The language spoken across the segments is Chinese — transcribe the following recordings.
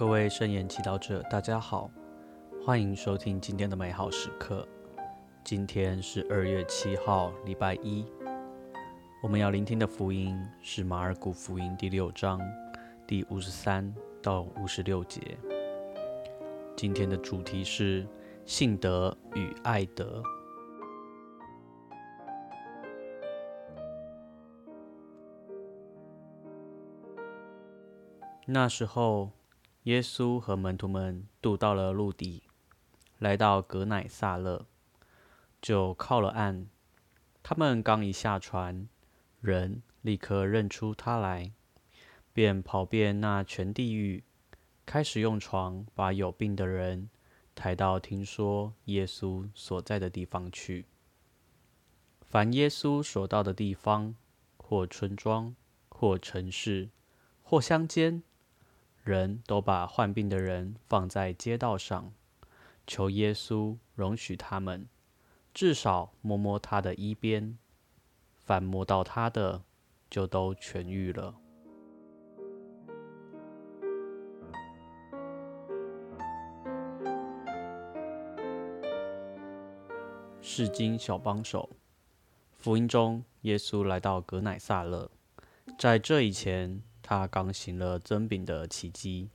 各位圣言祈祷者，大家好，欢迎收听今天的美好时刻。今天是二月七号，礼拜一。我们要聆听的福音是马尔谷福音第六章第五十三到五十六节。今天的主题是信德与爱德。那时候，耶稣和门徒们渡到了陆地，来到格乃撒勒，就靠了岸。他们刚一下船，人立刻认出他来，便跑遍那全地域，开始用床把有病的人抬到听说耶稣所在的地方去。凡耶稣所到的地方，或村庄，或城市，或乡间。人都把患病的人放在街道上，求耶稣容许他们至少摸摸他的衣边，凡摸到他的，就都痊愈了。世经小帮手，福音中，耶稣来到格乃撒勒，在这以前。他刚行了增饼的奇迹，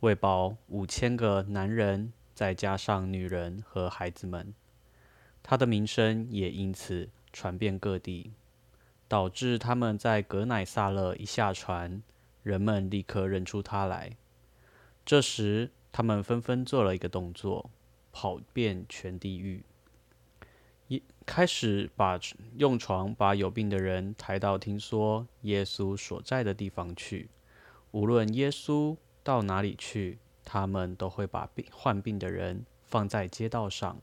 喂饱五千个男人，再加上女人和孩子们。他的名声也因此传遍各地，导致他们在格乃萨勒一下船，人们立刻认出他来。这时，他们纷纷做了一个动作，跑遍全地狱。一开始把用床把有病的人抬到听说耶稣所在的地方去。无论耶稣到哪里去，他们都会把病患病的人放在街道上，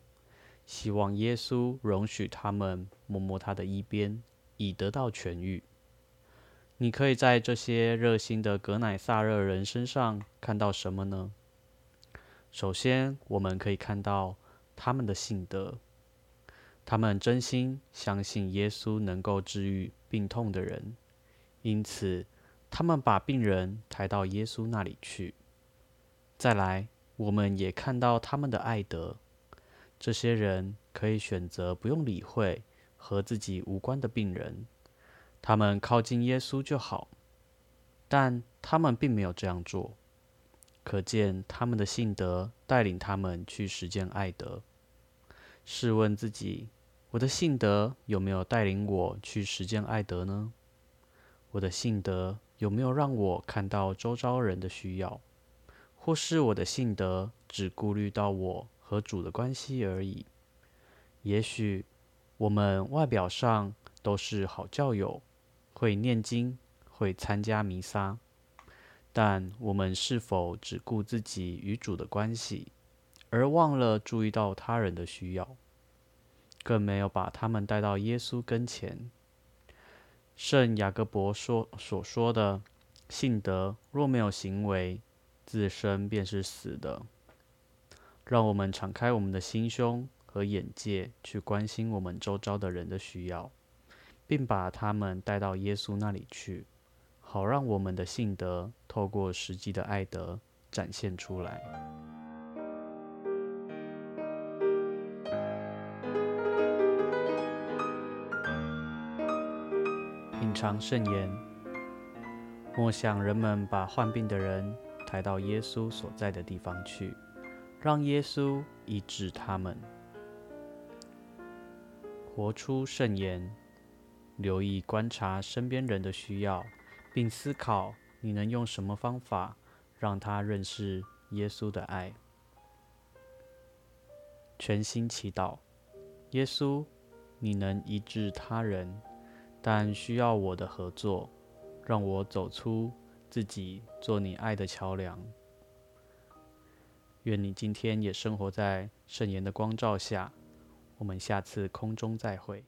希望耶稣容许他们摸摸他的衣边，以得到痊愈。你可以在这些热心的格乃撒勒人身上看到什么呢？首先，我们可以看到他们的信德。他们真心相信耶稣能够治愈病痛的人，因此他们把病人抬到耶稣那里去。再来，我们也看到他们的爱德。这些人可以选择不用理会和自己无关的病人，他们靠近耶稣就好。但他们并没有这样做，可见他们的信德带领他们去实践爱德。试问自己。我的信德有没有带领我去实践爱德呢？我的信德有没有让我看到周遭人的需要，或是我的信德只顾虑到我和主的关系而已？也许我们外表上都是好教友，会念经，会参加弥撒，但我们是否只顾自己与主的关系，而忘了注意到他人的需要？更没有把他们带到耶稣跟前。圣雅各伯说所说的信德若没有行为，自身便是死的。让我们敞开我们的心胸和眼界，去关心我们周遭的人的需要，并把他们带到耶稣那里去，好让我们的信德透过实际的爱德展现出来。品尝圣言，莫想人们把患病的人抬到耶稣所在的地方去，让耶稣医治他们。活出圣言，留意观察身边人的需要，并思考你能用什么方法让他认识耶稣的爱。全心祈祷，耶稣，你能医治他人。但需要我的合作，让我走出自己，做你爱的桥梁。愿你今天也生活在圣言的光照下。我们下次空中再会。